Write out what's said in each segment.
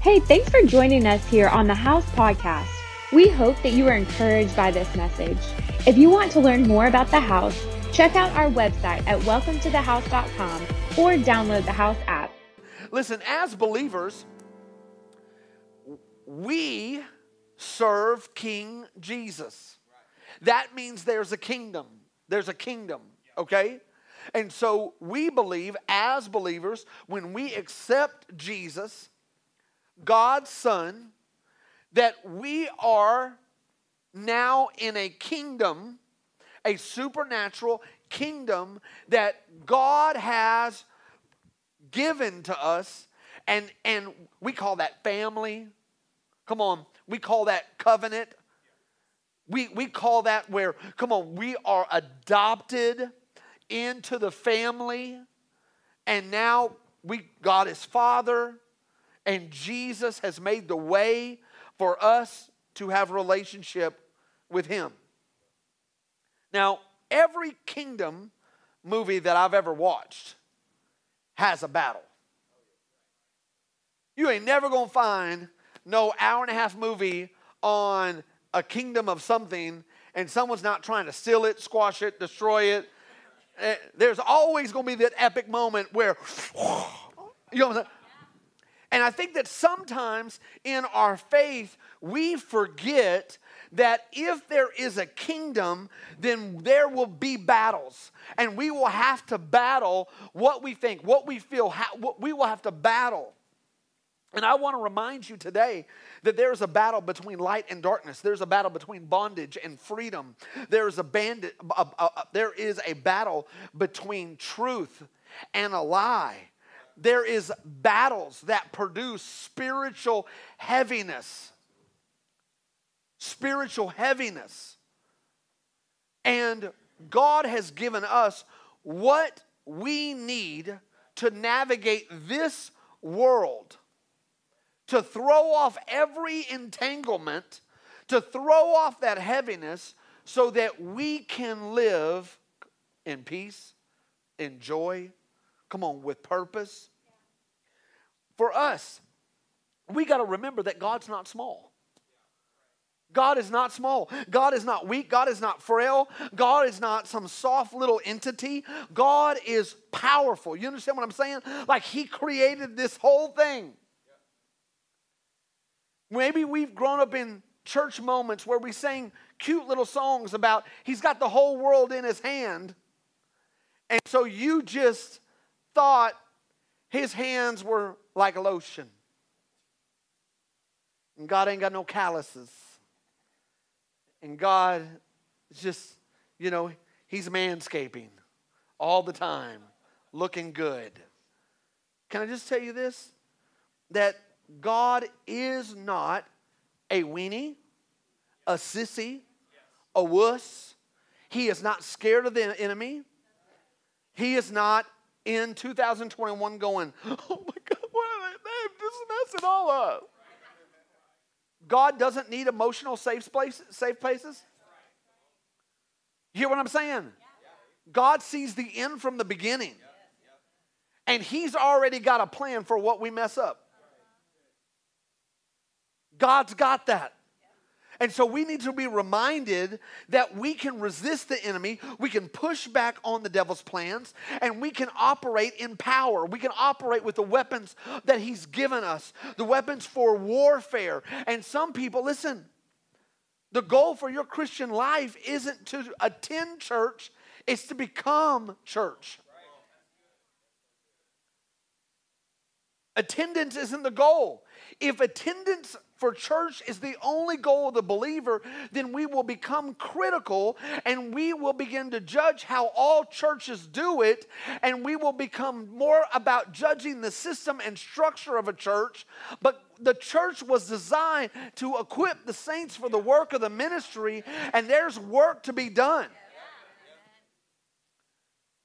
Hey, thanks for joining us here on the House Podcast. We hope that you are encouraged by this message. If you want to learn more about the house, check out our website at welcometothehouse.com or download the House app. Listen, as believers, we serve King Jesus. That means there's a kingdom. There's a kingdom, okay? And so we believe as believers, when we accept Jesus, God's Son, that we are now in a kingdom, a supernatural kingdom that God has given to us. And, and we call that family. Come on, we call that covenant. We, we call that where, come on, we are adopted into the family. And now we, God is Father, and Jesus has made the way for us to have relationship with Him. Now, every kingdom movie that I've ever watched has a battle. You ain't never gonna find no hour and a half movie on a kingdom of something and someone's not trying to steal it, squash it, destroy it. Eh, there's always gonna be that epic moment where, you know? And I think that sometimes in our faith, we forget that if there is a kingdom, then there will be battles. And we will have to battle what we think, what we feel, how, what we will have to battle. And I want to remind you today that there's a battle between light and darkness. There's a battle between bondage and freedom. There's a bandit, a, a, a, there is a battle between truth and a lie. There is battles that produce spiritual heaviness. Spiritual heaviness. And God has given us what we need to navigate this world to throw off every entanglement, to throw off that heaviness so that we can live in peace, in joy, come on, with purpose. For us, we got to remember that God's not small. God is not small. God is not weak. God is not frail. God is not some soft little entity. God is powerful. You understand what I'm saying? Like He created this whole thing. Maybe we've grown up in church moments where we sing cute little songs about He's got the whole world in His hand. And so you just thought His hands were like lotion. And God ain't got no calluses. And God is just, you know, He's manscaping all the time, looking good. Can I just tell you this? That God is not a weenie, a sissy, a wuss. He is not scared of the enemy. He is not in 2021 going, oh my God, what are they? They've just messed it all up. God doesn't need emotional safe places. Safe places. You hear what I'm saying? God sees the end from the beginning. And He's already got a plan for what we mess up. God's got that. And so we need to be reminded that we can resist the enemy, we can push back on the devil's plans, and we can operate in power. We can operate with the weapons that he's given us, the weapons for warfare. And some people, listen, the goal for your Christian life isn't to attend church, it's to become church. Attendance isn't the goal. If attendance for church is the only goal of the believer, then we will become critical and we will begin to judge how all churches do it, and we will become more about judging the system and structure of a church. But the church was designed to equip the saints for the work of the ministry, and there's work to be done.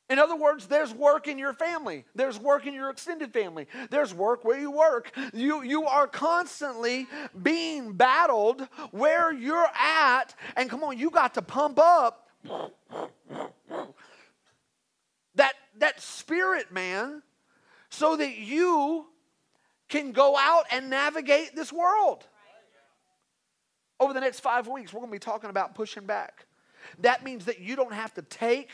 In other words, there's work in your family. There's work in your extended family. There's work where you work. You, you are constantly being battled where you're at. And come on, you got to pump up that, that spirit, man, so that you can go out and navigate this world. Over the next five weeks, we're going to be talking about pushing back. That means that you don't have to take,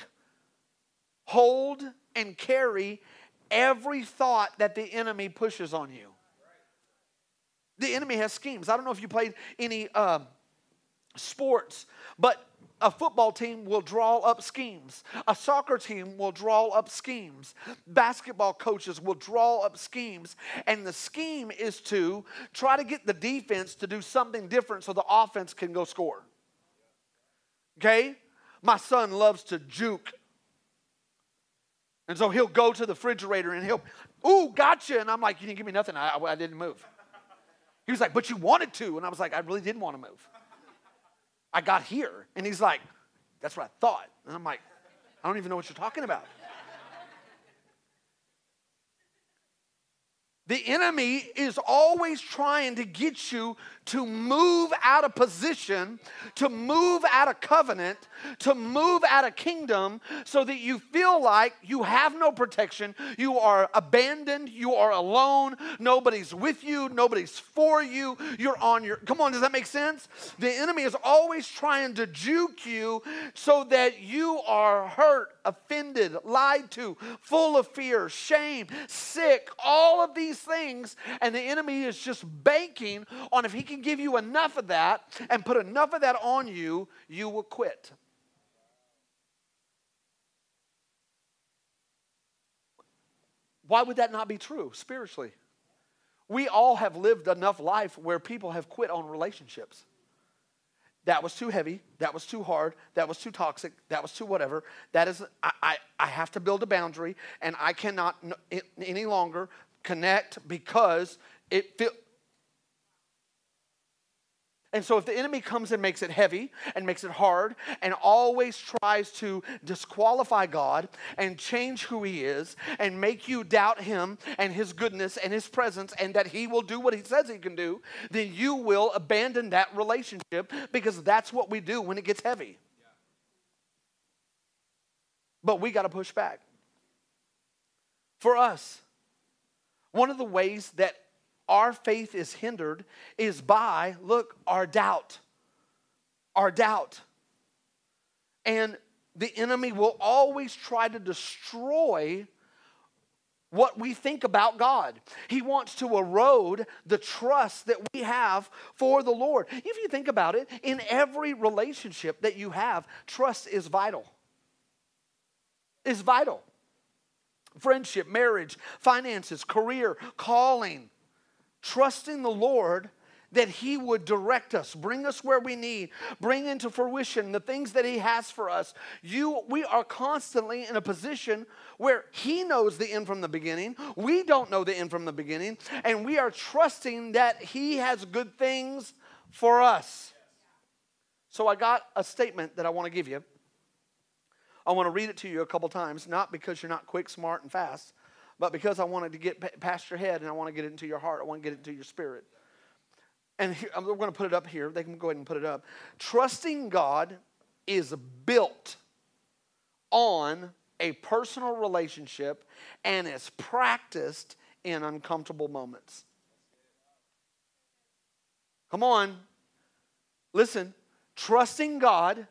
hold, and carry every thought that the enemy pushes on you. The enemy has schemes. I don't know if you played any um, sports, but a football team will draw up schemes. A soccer team will draw up schemes. Basketball coaches will draw up schemes. And the scheme is to try to get the defense to do something different so the offense can go score. Okay? My son loves to juke. And so he'll go to the refrigerator and he'll, ooh, gotcha. And I'm like, you didn't give me nothing. I, I didn't move. He was like, but you wanted to. And I was like, I really didn't want to move. I got here. And he's like, That's what I thought. And I'm like, I don't even know what you're talking about. The enemy is always trying to get you to move out of position, to move out of covenant, to move out of kingdom, so that you feel like you have no protection, you are abandoned, you are alone, nobody's with you, nobody's for you, you're on your. Come on, does that make sense? The enemy is always trying to juke you so that you are hurt, offended, lied to, full of fear, shame, sick, all of these things, and the enemy is just banking on if he can give you enough of that and put enough of that on you, you will quit. Why would that not be true spiritually? We all have lived enough life where people have quit on relationships. That was too heavy. That was too hard. That was too toxic. That was too whatever. That is, I, I, I have to build a boundary, and I cannot any longer connect because it and so, if the enemy comes and makes it heavy and makes it hard and always tries to disqualify God and change who He is and make you doubt Him and His goodness and His presence and that He will do what He says He can do, then you will abandon that relationship because that's what we do when it gets heavy. But we got to push back. For us, one of the ways that our faith is hindered is by, look, our doubt. Our doubt. And the enemy will always try to destroy what we think about God. He wants to erode the trust that we have for the Lord. If you think about it, in every relationship that you have, trust is vital. Is vital. Friendship, marriage, finances, career, calling, trusting the Lord that He would direct us, bring us where we need, bring into fruition the things that He has for us. You, we are constantly in a position where He knows the end from the beginning. We don't know the end from the beginning, and we are trusting that He has good things for us. So I got a statement that I want to give you. I want to read it to you a couple times, not because you're not quick, smart, and fast, but because I wanted to get past your head and I want to get it into your heart, I want to get it into your spirit. And here, we're going to put it up here. They can go ahead and put it up. Trusting God is built on a personal relationship and is practiced in uncomfortable moments. Come on. Listen, trusting God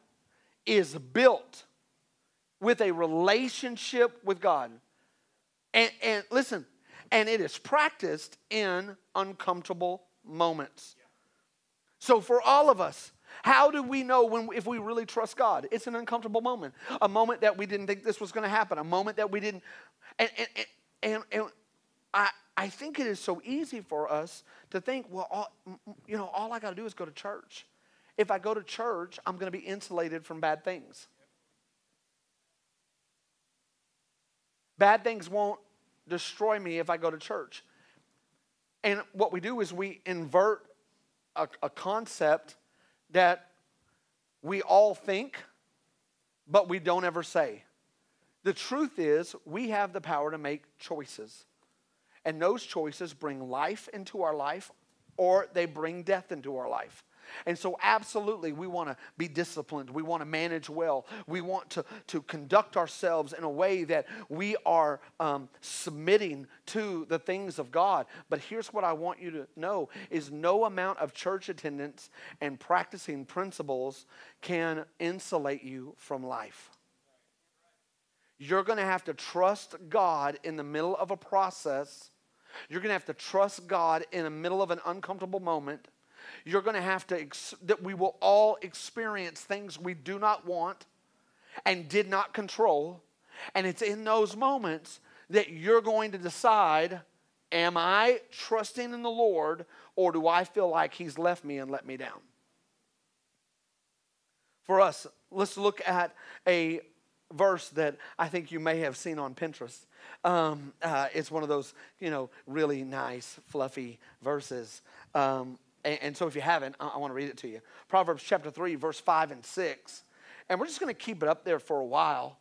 is built with a relationship with God. And, and listen, and it is practiced in uncomfortable moments. So for all of us, how do we know when if we really trust God? It's an uncomfortable moment, a moment that we didn't think this was going to happen, a moment that we didn't, and and and, and I I think it is so easy for us to think, well, all, you know, all I got to do is go to church. If I go to church, I'm going to be insulated from bad things. Bad things won't destroy me if I go to church. And what we do is we invert a, a concept that we all think, but we don't ever say. The truth is, we have the power to make choices. And those choices bring life into our life or they bring death into our life. And so, absolutely, we want to be disciplined. We want to manage well. We want to, to conduct ourselves in a way that we are um, submitting to the things of God. But here's what I want you to know is no amount of church attendance and practicing principles can insulate you from life. You're going to have to trust God in the middle of a process. You're going to have to trust God in the middle of an uncomfortable moment you're going to have to, ex- that we will all experience things we do not want and did not control. And it's in those moments that you're going to decide am I trusting in the Lord or do I feel like He's left me and let me down? For us, let's look at a verse that I think you may have seen on Pinterest. Um, uh, it's one of those, you know, really nice, fluffy verses. Um, and, and so if you haven't, I, I want to read it to you. Proverbs chapter 3, verse 5 and 6. And we're just going to keep it up there for a while.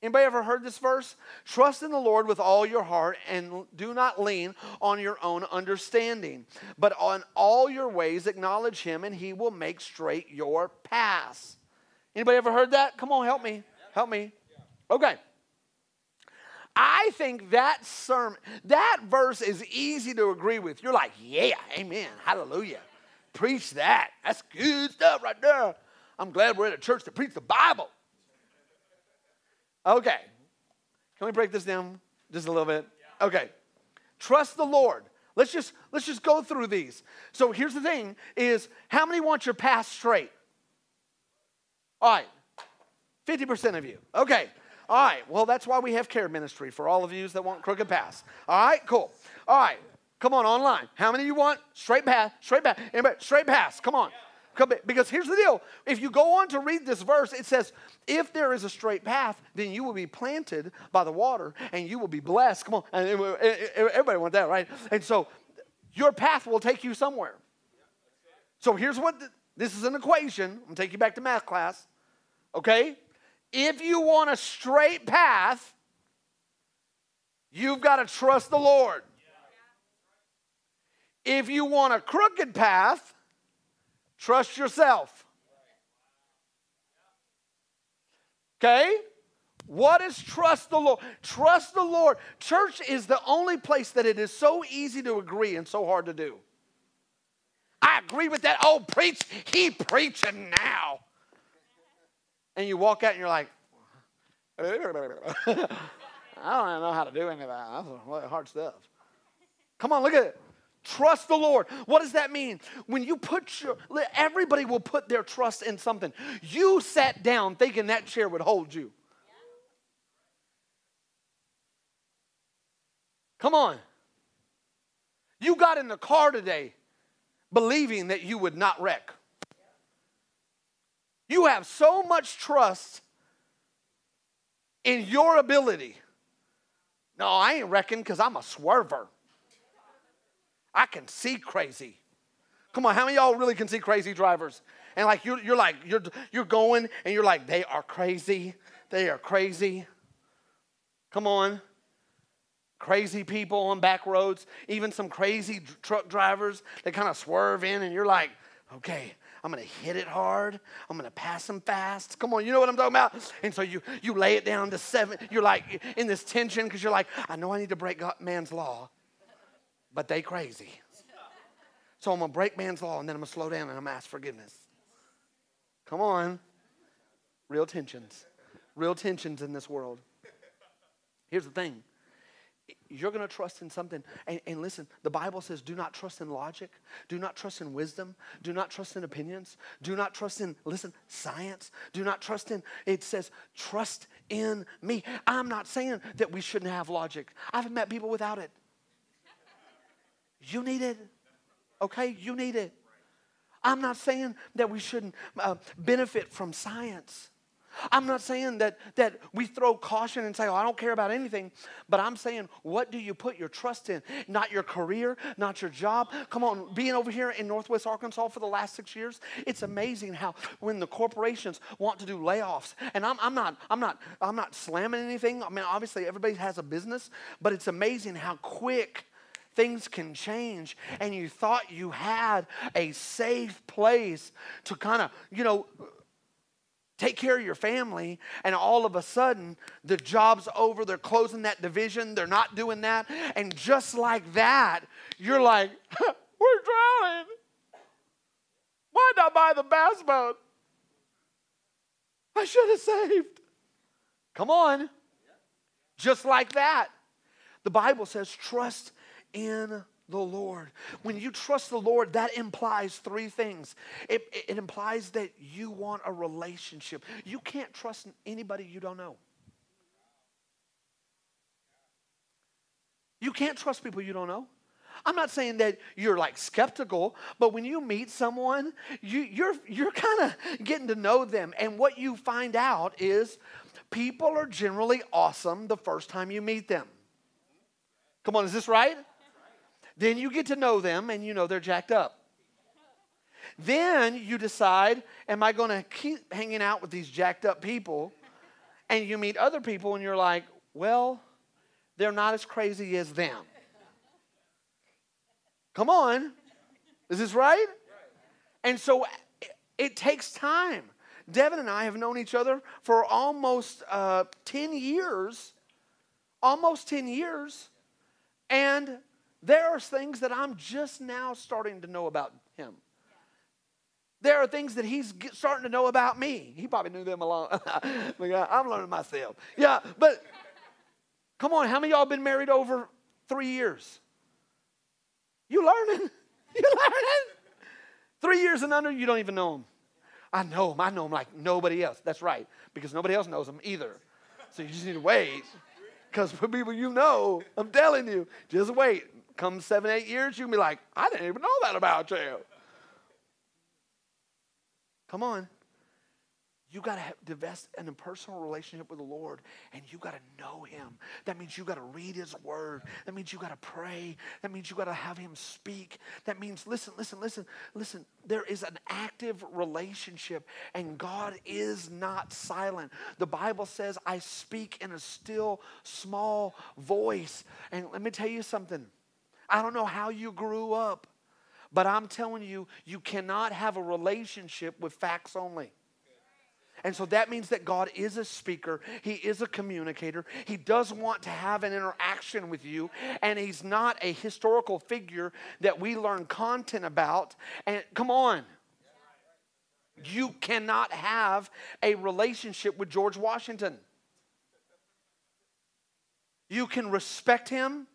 Anybody ever heard this verse? Trust in the Lord with all your heart and do not lean on your own understanding, but on all your ways acknowledge him and he will make straight your paths. Anybody ever heard that? Come on, help me. Help me. Okay. I think that sermon, that verse is easy to agree with. You're like, yeah, amen, hallelujah. Preach that. That's good stuff right there. I'm glad we're at a church that preach the Bible. Okay. Can we break this down just a little bit? Okay. Trust the Lord. Let's just let's just go through these. So here's the thing is how many want your path straight? All right. 50% of you. Okay. All right, well, that's why we have care ministry for all of you that want crooked paths. All right, cool. All right, come on, online. How many you want straight path, straight path? Anybody? Straight paths, come on. Come, Because here's the deal. If you go on to read this verse, it says, if there is a straight path, then you will be planted by the water and you will be blessed. Come on. Everybody want that, right? And so your path will take you somewhere. So here's what this is an equation. I'm going to take you back to math class. Okay? If you want a straight path, you've got to trust the Lord. If you want a crooked path, trust yourself. Okay? What is trust the Lord? Trust the Lord. Church is the only place that it is so easy to agree and so hard to do. I agree with that. Oh, preach, he preaching now and you walk out and you're like, I don't even know how to do any of that. That's hard stuff. Come on, look at it. Trust the Lord. What does that mean? When you put your, everybody will put their trust in something. You sat down thinking that chair would hold you. Come on. You got in the car today believing that you would not wreck. You have so much trust in your ability. No, I ain't reckon because I'm a swerver. I can see crazy. Come on, how many y'all really can see crazy drivers? And like you're, you're like you're you're going and you're like they are crazy. They are crazy. Come on. Crazy people on back roads, even some crazy truck drivers that kind of swerve in, and you're like, okay, I'm going to hit it hard. I'm going to pass them fast. Come on, you know what I'm talking about? And so you, you lay it down to seven. You're like in this tension because you're like, I know I need to break God, man's law, but they crazy. So I'm going to break man's law and then I'm going to slow down and I'm going to ask forgiveness. Come on. Real tensions. Real tensions in this world. Here's the thing you're going to trust in something. And, and, listen, the Bible says do not trust in logic, do not trust in wisdom, do not trust in opinions, do not trust in, listen, science, do not trust in, it says trust in me. I'm not saying that we shouldn't have logic. I've met people without it. You need it, okay? You need it. I'm not saying that we shouldn't uh, benefit from science. I'm not saying that, that we throw caution and say, oh, I don't care about anything, but I'm saying, what do you put your trust in? Not your career, not your job. Come on, being over here in Northwest Arkansas for the last six years, it's amazing how when the corporations want to do layoffs, and I'm, I'm, not, I'm, not, I'm not slamming anything. I mean, obviously, everybody has a business, but it's amazing how quick things can change and you thought you had a safe place to kind of, you know, take care of your family and all of a sudden the job's over they're closing that division they're not doing that. And just like that you're like we're drowning. Why not buy the bass boat? I should have saved. Come on. Just like that. The bible says trust in the Lord. When you trust the Lord, that implies three things. It, it, implies that you want a relationship. You can't trust anybody you don't know. You can't trust people you don't know. I'm not saying that you're like skeptical, but when you meet someone, you, you're, you're kind of getting to know them. And what you find out is people are generally awesome the first time you meet them. Come on, is this right? Then you get to know them and you know they're jacked up. Then you decide, am I going to keep hanging out with these jacked up people? And you meet other people and you're like, well, they're not as crazy as them. Come on. Is this right? And so it takes time. Devin and I have known each other for almost uh, 10 years. Almost 10 years. And there are things that I'm just now starting to know about him. There are things that he's starting to know about me. He probably knew them a long. I'm learning myself. Yeah, but come on, how many y'all been married over three years? You learning? You learning? Three years and under, you don't even know him. I know him. I know him like nobody else. That's right, because nobody else knows him either. So you just need to wait. Because for people you know, I'm telling you, just wait come seven, eight years, you can be like, I didn't even know that about you. Come on. You got to invest in a personal relationship with the Lord, and you got to know Him. That means you got to read His Word. That means you got to pray. That means you got to have Him speak. That means, listen, listen, listen, listen. There is an active relationship, and God is not silent. The Bible says, I speak in a still, small voice. And let me tell you something I don't know how you grew up, but I'm telling you, you cannot have a relationship with facts only. And so that means that God is a speaker, He is a communicator, He does want to have an interaction with you, and He's not a historical figure that we learn content about. And come on. You cannot have a relationship with George Washington. You can respect him,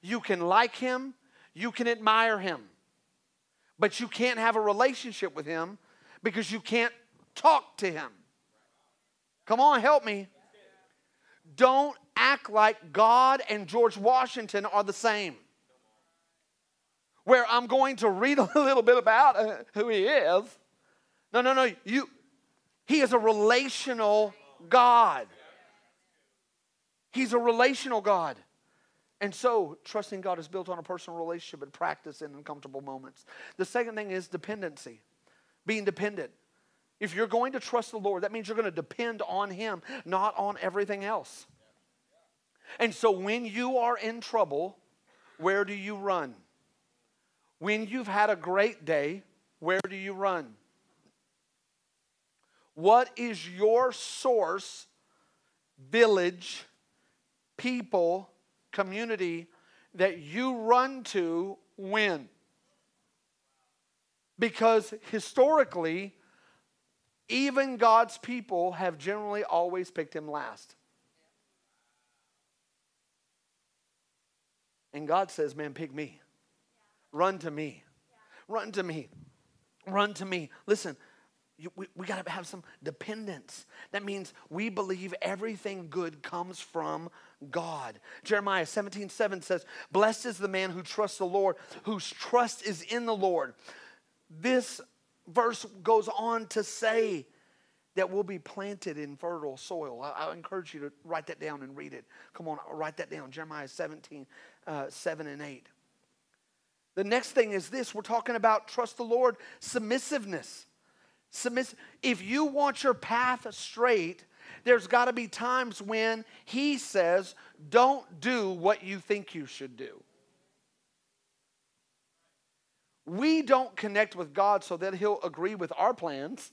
you can like him, you can admire him, but you can't have a relationship with him because you can't talk to him. Come on, help me. Don't act like God and George Washington are the same. Where I'm going to read a little bit about uh, who he is. No, no, no. You, he is a relational God. He's a relational God. And so, trusting God is built on a personal relationship and practice in uncomfortable moments. The second thing is dependency, being dependent. If you're going to trust the Lord, that means you're going to depend on Him, not on everything else. And so, when you are in trouble, where do you run? When you've had a great day, where do you run? What is your source, village, people, community that you run to when? Because historically, even God's people have generally always picked him last. And God says, Man, pick me. Run to me. Run to me. Run to me. Listen, we, we got to have some dependence. That means we believe everything good comes from God. Jeremiah 17 7 says, Blessed is the man who trusts the Lord, whose trust is in the Lord. This verse goes on to say that we'll be planted in fertile soil. I, I encourage you to write that down and read it. Come on, write that down. Jeremiah 17 uh, 7 and 8. The next thing is this we're talking about trust the Lord, submissiveness. Submiss- if you want your path straight, there's got to be times when he says, don't do what you think you should do. we don't connect with God so that He'll agree with our plans.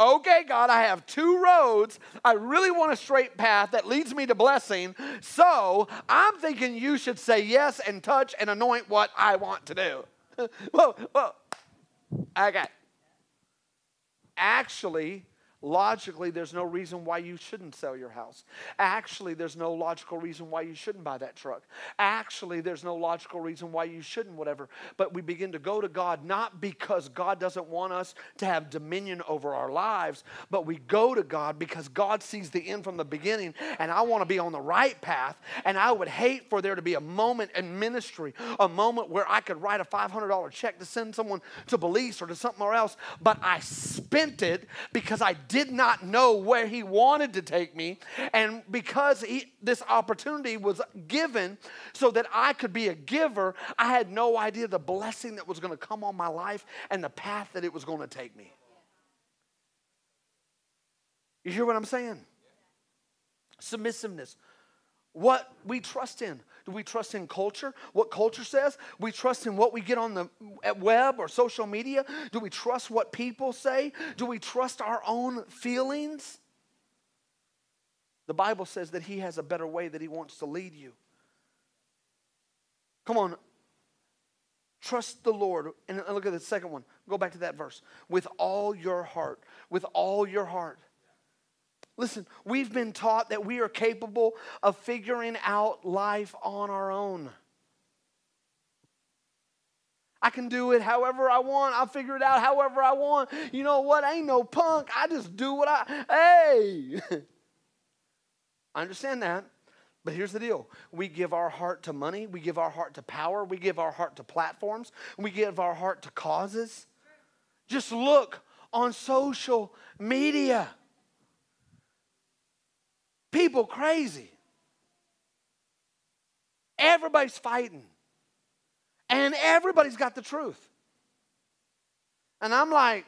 Okay, God, I have two roads. I really want a straight path that leads me to blessing. So I'm thinking you should say yes and touch and anoint what I want to do. whoa, whoa. Okay. Actually, Logically, there's no reason why you shouldn't sell your house. Actually, there's no logical reason why you shouldn't buy that truck. Actually, there's no logical reason why you shouldn't, whatever. But we begin to go to God not because God doesn't want us to have dominion over our lives, but we go to God because God sees the end from the beginning, and I want to be on the right path. And I would hate for there to be a moment in ministry, a moment where I could write a $500 check to send someone to Belize or to somewhere else, but I spent it because I did not know where he wanted to take me. And because he, this opportunity was given so that I could be a giver, I had no idea the blessing that was going to come on my life and the path that it was going to take me. You hear what I'm saying? Submissiveness. What we trust in. Do we trust in culture? What culture says? We trust in what we get on the web or social media? Do we trust what people say? Do we trust our own feelings? The Bible says that He has a better way that He wants to lead you. Come on. Trust the Lord. And look at the second one. Go back to that verse. With all your heart. With all your heart. Listen, we've been taught that we are capable of figuring out life on our own. I can do it however I want. I'll figure it out however I want. You know what? I ain't no punk. I just do what I, hey. I understand that. But here's the deal we give our heart to money, we give our heart to power, we give our heart to platforms, we give our heart to causes. Just look on social media people crazy. Everybody's fighting. And everybody's got the truth. And I'm like,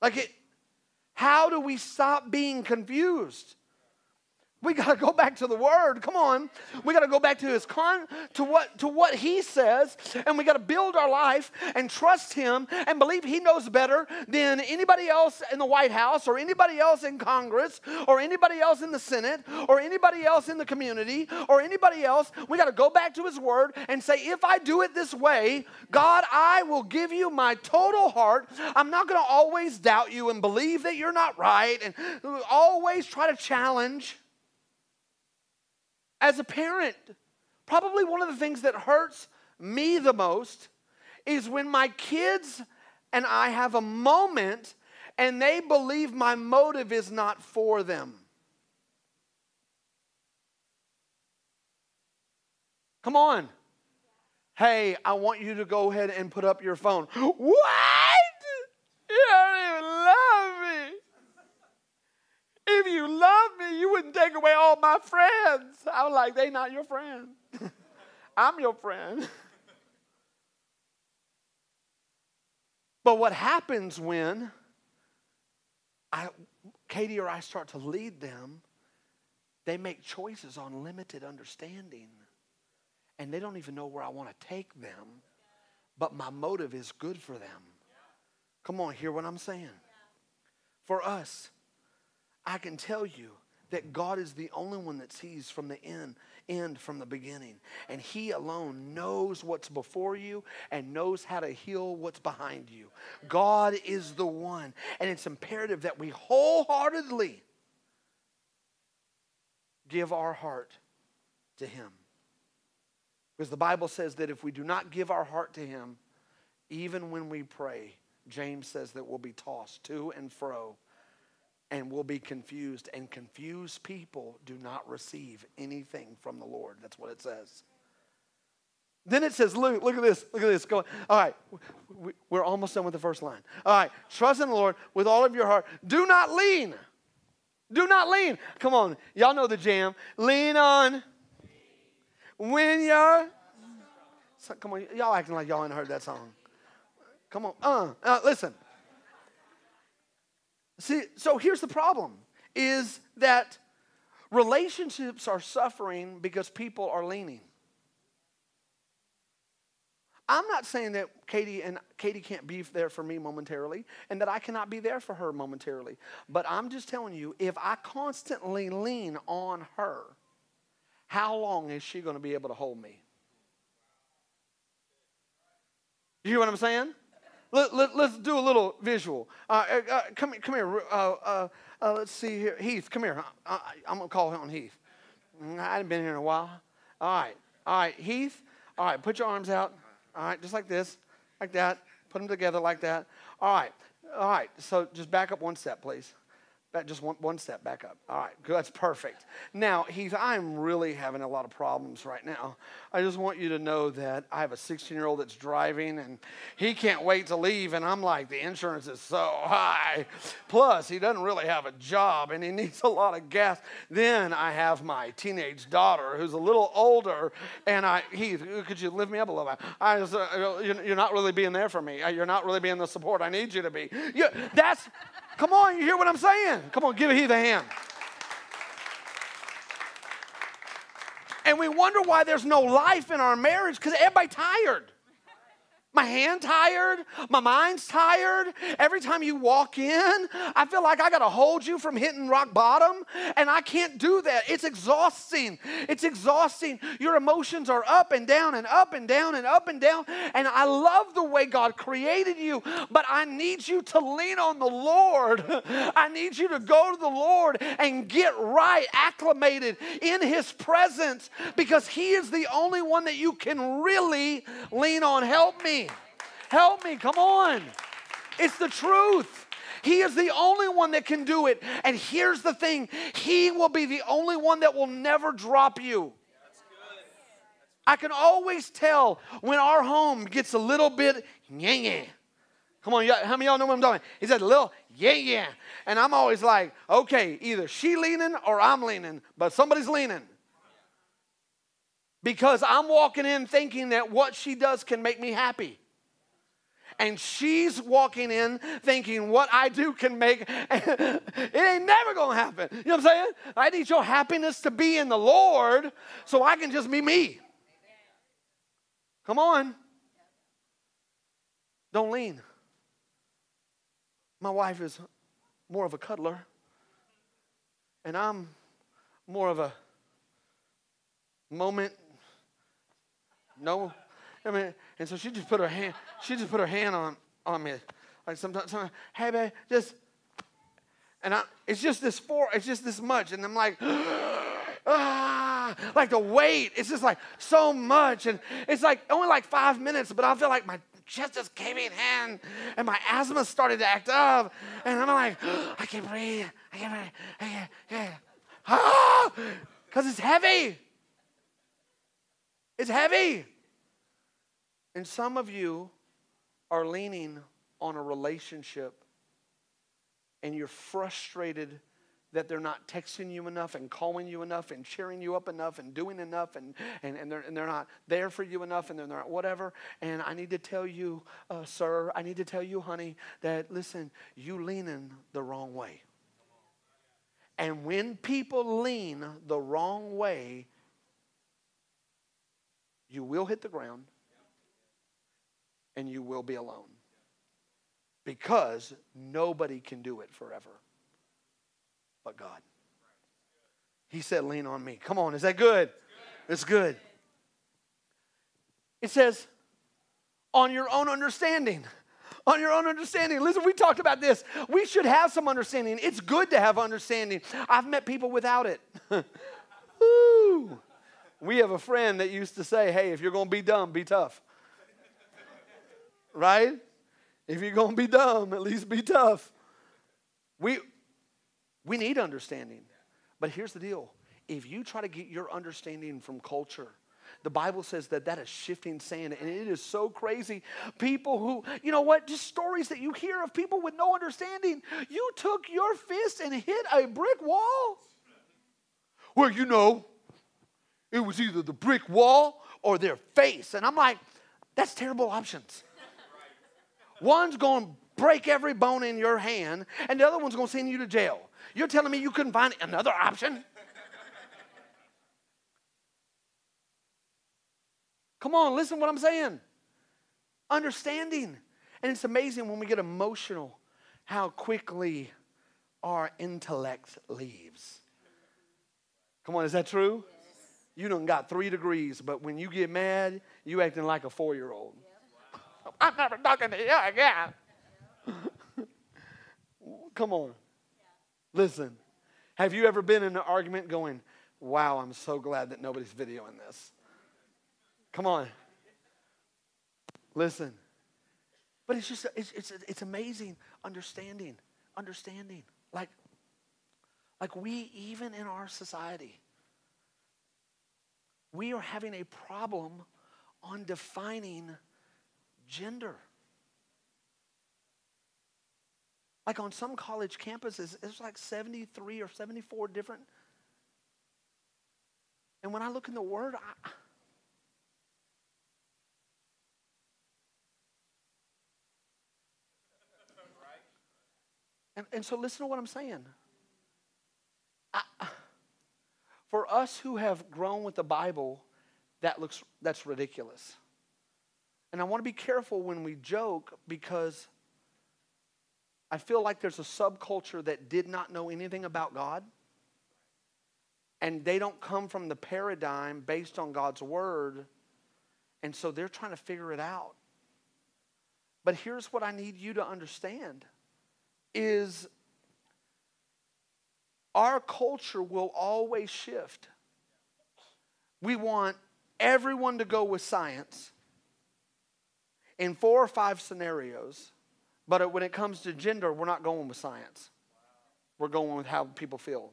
like it, how do we stop being confused? We got to go back to the word. Come on. We got to go back to his con to what to what he says and we got to build our life and trust him and believe he knows better than anybody else in the White House or anybody else in Congress or anybody else in the Senate or anybody else in the community or anybody else. We got to go back to his word and say if I do it this way, God, I will give you my total heart. I'm not going to always doubt you and believe that you're not right and always try to challenge as a parent, probably one of the things that hurts me the most is when my kids and I have a moment and they believe my motive is not for them. Come on. Hey, I want you to go ahead and put up your phone. What? You don't even. If you love me, you wouldn't take away all my friends. I was like, they not your friend. I'm your friend. but what happens when I, Katie or I start to lead them, they make choices on limited understanding. And they don't even know where I want to take them. But my motive is good for them. Come on, hear what I'm saying. For us, I can tell you that God is the only one that sees from the end, end from the beginning. And He alone knows what's before you and knows how to heal what's behind you. God is the one. And it's imperative that we wholeheartedly give our heart to Him. Because the Bible says that if we do not give our heart to Him, even when we pray, James says that we'll be tossed to and fro and will be confused. And confused people do not receive anything from the Lord. That's what it says. Then it says, look, look at this, look at this. Go, all right, we're almost done with the first line. All right, trust in the Lord with all of your heart. Do not lean. Do not lean. Come on, y'all know the jam. Lean on when you're. Come on, y'all acting like y'all ain't heard that song. Come on, uh, uh listen. See, so here's the problem is that Relationships are suffering because people are leaning. I'm not saying that Katie and Katie can't be there for me momentarily and that I cannot be there for her momentarily. But I'm just telling you, if I constantly lean on her, how long is she going to be able to hold me? You hear what I'm saying? Let, us let, do a little visual. Uh, uh, uh come, come here. Uh, uh, uh, let's see here. Heath, come here. I, am going to call him Heath. Mm, I haven't been here in a while. All right. All right. Heath, all right. Put your arms out. All right. Just like this. Like that. Put them together like that. All right. All right. So just back up one step, please. Back just one, one step back up. All right, good. That's perfect. Now, Heath, I'm really having a lot of problems right now. I just want you to know that I have a 16 year old that's driving and he can't wait to leave. And I'm like, the insurance is so high. Plus, he doesn't really have a job and he needs a lot of gas. Then I have my teenage daughter who's a little older. And I, Heath, could you lift me up a little bit? I just, uh, you're not really being there for me. You're not really being the support I need you to be. You, that's Come on, you hear what I'm saying? Come on, give Heath a hand. And we wonder why there's no life in our marriage because everybody tired. My hand tired, my mind's tired. Every time you walk in, I feel like I got to hold you from hitting rock bottom, and I can't do that. It's exhausting. It's exhausting. Your emotions are up and down and up and down and up and down. And I love the way God created you, but I need you to lean on the Lord. I need you to go to the Lord and get right, acclimated in His presence, because He is the only one that you can really lean on. Help me. Help me, come on. It's the truth. He is the only one that can do it. And here's the thing He will be the only one that will never drop you. I can always tell when our home gets a little bit yeah yeah. Come on, how many y'all know what I'm talking? He said a little yeah yeah. And I'm always like, okay, either she leaning or I'm leaning, but somebody's leaning. Because I'm walking in thinking that what she does can make me happy and she's walking in thinking what I do can make it ain't never gonna happen. You know what I'm saying? I need your happiness to be in the Lord so I can just be me. Come on. Don't lean. My wife is more of a cuddler, and I'm more of a moment. No, I mean, and so she just put her hand, she just put her hand on, on me. Like sometimes, sometimes hey babe, just and I it's just this four, it's just this much. And I'm like, ah, like the weight, it's just like so much. And it's like only like five minutes, but I feel like my chest just came in hand and my asthma started to act up. And I'm like, I can't breathe. I can't breathe. I can't, yeah. Ah, because it's heavy. It's heavy. And some of you are leaning on a relationship and you're frustrated that they're not texting you enough and calling you enough and cheering you up enough and doing enough and, and, and, they're, and they're not there for you enough and they're not whatever. And I need to tell you, uh, sir, I need to tell you, honey, that listen, you leaning the wrong way. And when people lean the wrong way, you will hit the ground and you will be alone. Because nobody can do it forever but God. He said, Lean on me. Come on, is that good? It's good. It says, On your own understanding. On your own understanding. Listen, we talked about this. We should have some understanding. It's good to have understanding. I've met people without it. Woo. We have a friend that used to say, Hey, if you're going to be dumb, be tough right? If you're going to be dumb, at least be tough. We, we need understanding. But here's the deal if you try to get your understanding from culture, the Bible says that that is shifting sand, and it is so crazy. People who, you know what, just stories that you hear of people with no understanding. You took your fist and hit a brick wall. Well, you know, it was either the brick wall or their face. And I'm like, that's terrible options. One's going to break every bone in your hand, and the other one's going to send you to jail. You're telling me you couldn't find another option? Come on, listen to what I'm saying. Understanding. And it's amazing when we get emotional how quickly our intellect leaves. Come on, is that true? Yes. You done got three degrees, but when you get mad, you acting like a four-year-old. I'm never talking to you again. Come on. Listen, have you ever been in an argument going, wow, I'm so glad that nobody's videoing this? Come on. Listen. But it's just, it's, it's, it's amazing understanding, understanding. Like, like we, even in our society, we are having a problem on defining gender. Like on some college campuses, it's like 73 or 74 different. And when I look in the Word, I, And, and so listen to what I'm saying. I, for us who have grown with the Bible, that looks that's ridiculous. And I want to be careful when we joke because I feel like there's a subculture that did not know anything about God. And they don't come from the paradigm based on God's word. And so they're trying to figure it out. But here's what I need you to understand is our culture will always shift. We want everyone to go with science in four or five scenarios, but when it comes to gender, we're not going with science. We're going with how people feel.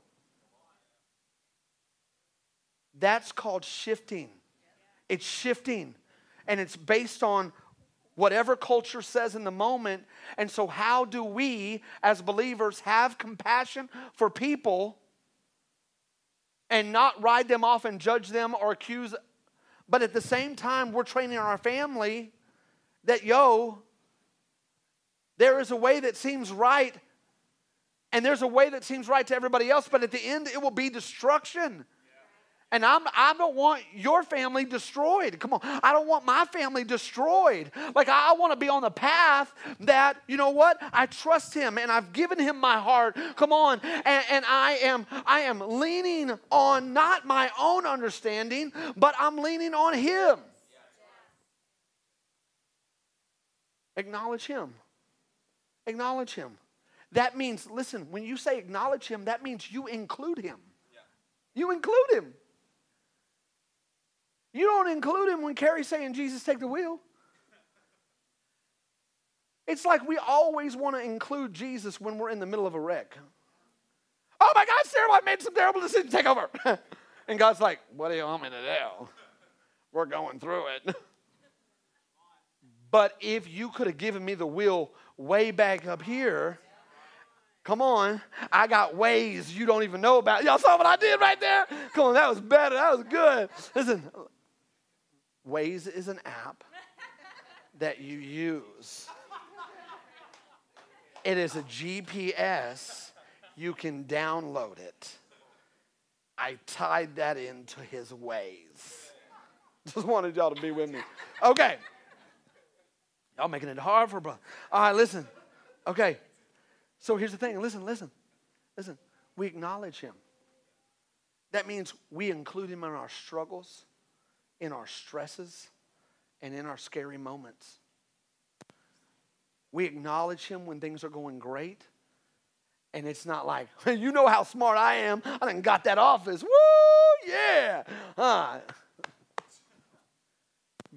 That's called shifting. It's shifting, and it's based on whatever culture says in the moment. And so, how do we as believers have compassion for people and not ride them off and judge them or accuse? But at the same time, we're training our family that, yo, there is a way that seems right, and there's a way that seems right to everybody else, but at the end, it will be destruction. And I'm, I don't want your family destroyed. Come on. I don't want my family destroyed. Like, I want to be on the path that, you know what? I trust him and I've given him my heart. Come on. And, and I, am, I am leaning on not my own understanding, but I'm leaning on him. Acknowledge him. Acknowledge him. That means, listen, when you say acknowledge him, that means you include him. You include him. You don't include him when Carrie's saying, Jesus, take the wheel. It's like we always want to include Jesus when we're in the middle of a wreck. Oh my God, Sarah, I made some terrible decisions. Take over. and God's like, What do you want me to do? We're going through it. But if you could have given me the wheel way back up here, come on, I got ways you don't even know about. Y'all saw what I did right there? Come on, that was better. That was good. Listen, Waze is an app that you use. It is a GPS. You can download it. I tied that into his ways. Just wanted y'all to be with me. Okay. Y'all making it hard for brother. All right, listen. Okay. So here's the thing. Listen, listen. Listen. We acknowledge him. That means we include him in our struggles in our stresses and in our scary moments. We acknowledge Him when things are going great. And it's not like, you know how smart I am. I done got that office. Woo, yeah. Huh.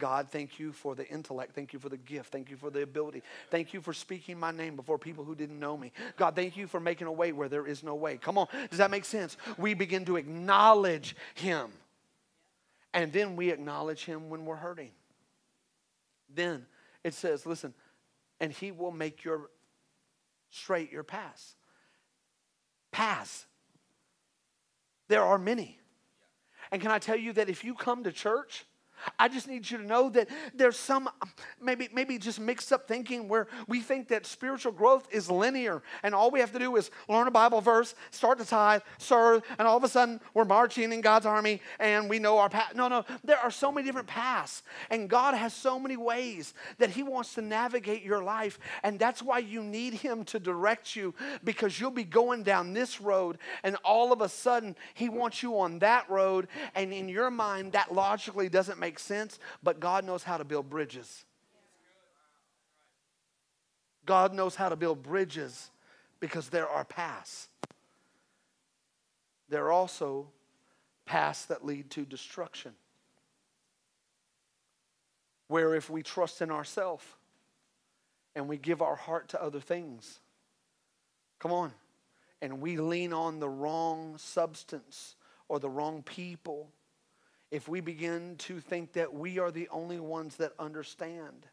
God, thank you for the intellect. Thank you for the gift. Thank you for the ability. Thank you for speaking my name before people who didn't know me. God, thank you for making a way where there is no way. Come on. Does that make sense? We begin to acknowledge Him. And then we acknowledge him when we're hurting. Then it says, listen, and he will make your straight your paths. Paths. There are many. And can I tell you that if you come to church, I just need you to know that there's some maybe maybe just mixed up thinking where we think that spiritual growth is linear and all we have to do is learn a Bible verse, start to tithe, serve, and all of a sudden we're marching in God's army and we know our path. No, no, there are so many different paths, and God has so many ways that He wants to navigate your life, and that's why you need Him to direct you because you'll be going down this road, and all of a sudden He wants you on that road, and in your mind that logically doesn't make sense, but God knows how to build bridges. God knows how to build bridges because there are paths. There are also paths that lead to destruction. Where if we trust in ourselves and we give our heart to other things, come on, and we lean on the wrong substance or the wrong people, if we begin to think that we are the only ones that understand,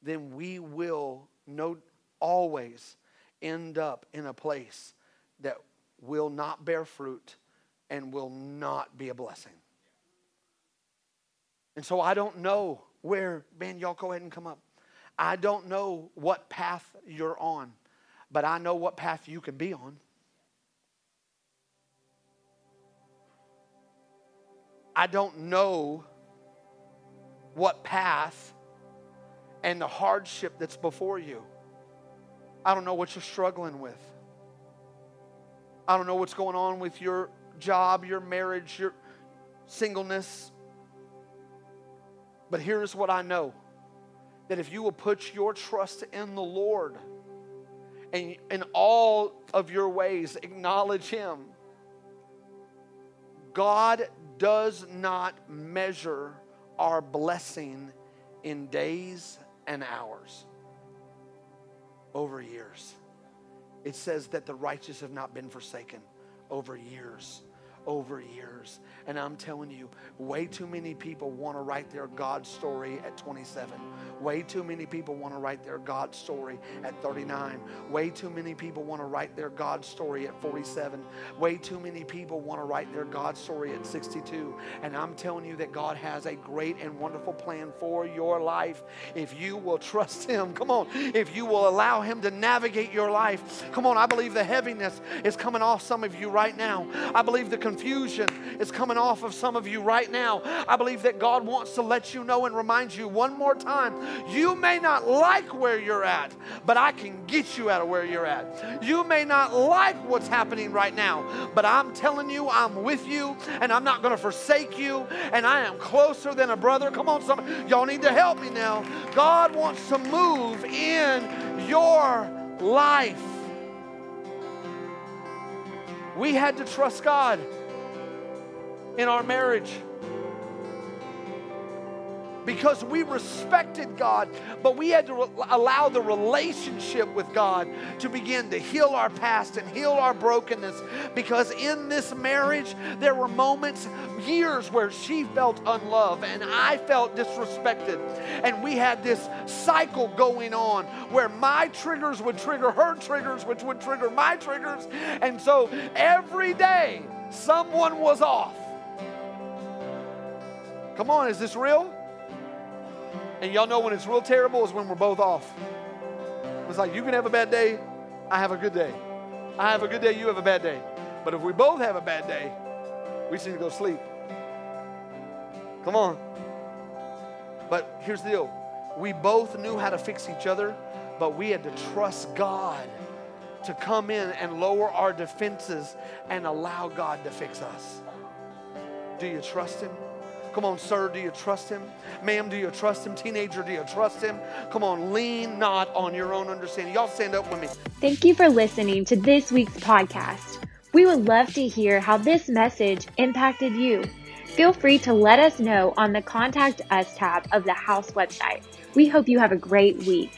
then we will no, always end up in a place that will not bear fruit and will not be a blessing. And so I don't know where, man, y'all go ahead and come up. I don't know what path you're on, but I know what path you can be on. I don't know what path and the hardship that's before you. I don't know what you're struggling with. I don't know what's going on with your job, your marriage, your singleness. But here's what I know that if you will put your trust in the Lord and in all of your ways acknowledge Him, God does not measure our blessing in days and hours, over years. It says that the righteous have not been forsaken over years over years. And I'm telling you, way too many people want to write their God story at 27. Way too many people want to write their God story at 39. Way too many people want to write their God story at 47. Way too many people want to write their God story at 62. And I'm telling you that God has a great and wonderful plan for your life if you will trust Him. Come on. If you will allow Him to navigate your life. Come on. I believe the heaviness is coming off some of you right now. I believe the confusion is coming off of some of you right now. I believe that God wants to let you know and remind you one more time you may not like where you're at, but I can get you out of where you're at. You may not like what's happening right now, but I'm telling you, I'm with you and I'm not going to forsake you and I am closer than a brother. Come on, some y'all need to help me now. God wants to move in your life. We had to trust God in our marriage because we respected God, but we had to re- allow the relationship with God to begin to heal our past and heal our brokenness. Because in this marriage, there were moments, years, where she felt unloved and I felt disrespected. And we had this cycle going on where my triggers would trigger her triggers, which would trigger my triggers. And so every day, someone was off. Come on, is this real? And y'all know when it's real terrible is when we're both off. It's like you can have a bad day, I have a good day. I have a good day, you have a bad day. But if we both have a bad day, we just need to go sleep. Come on. But here's the deal we both knew how to fix each other, but we had to trust God to come in and lower our defenses and allow God to fix us. Do you trust Him? Come on, sir, do you trust him? Ma'am, do you trust him? Teenager, do you trust him? Come on, lean not on your own understanding. Y'all stand up with me. Thank you for listening to this week's podcast. We would love to hear how this message impacted you. Feel free to let us know on the Contact Us tab of the house website. We hope you have a great week.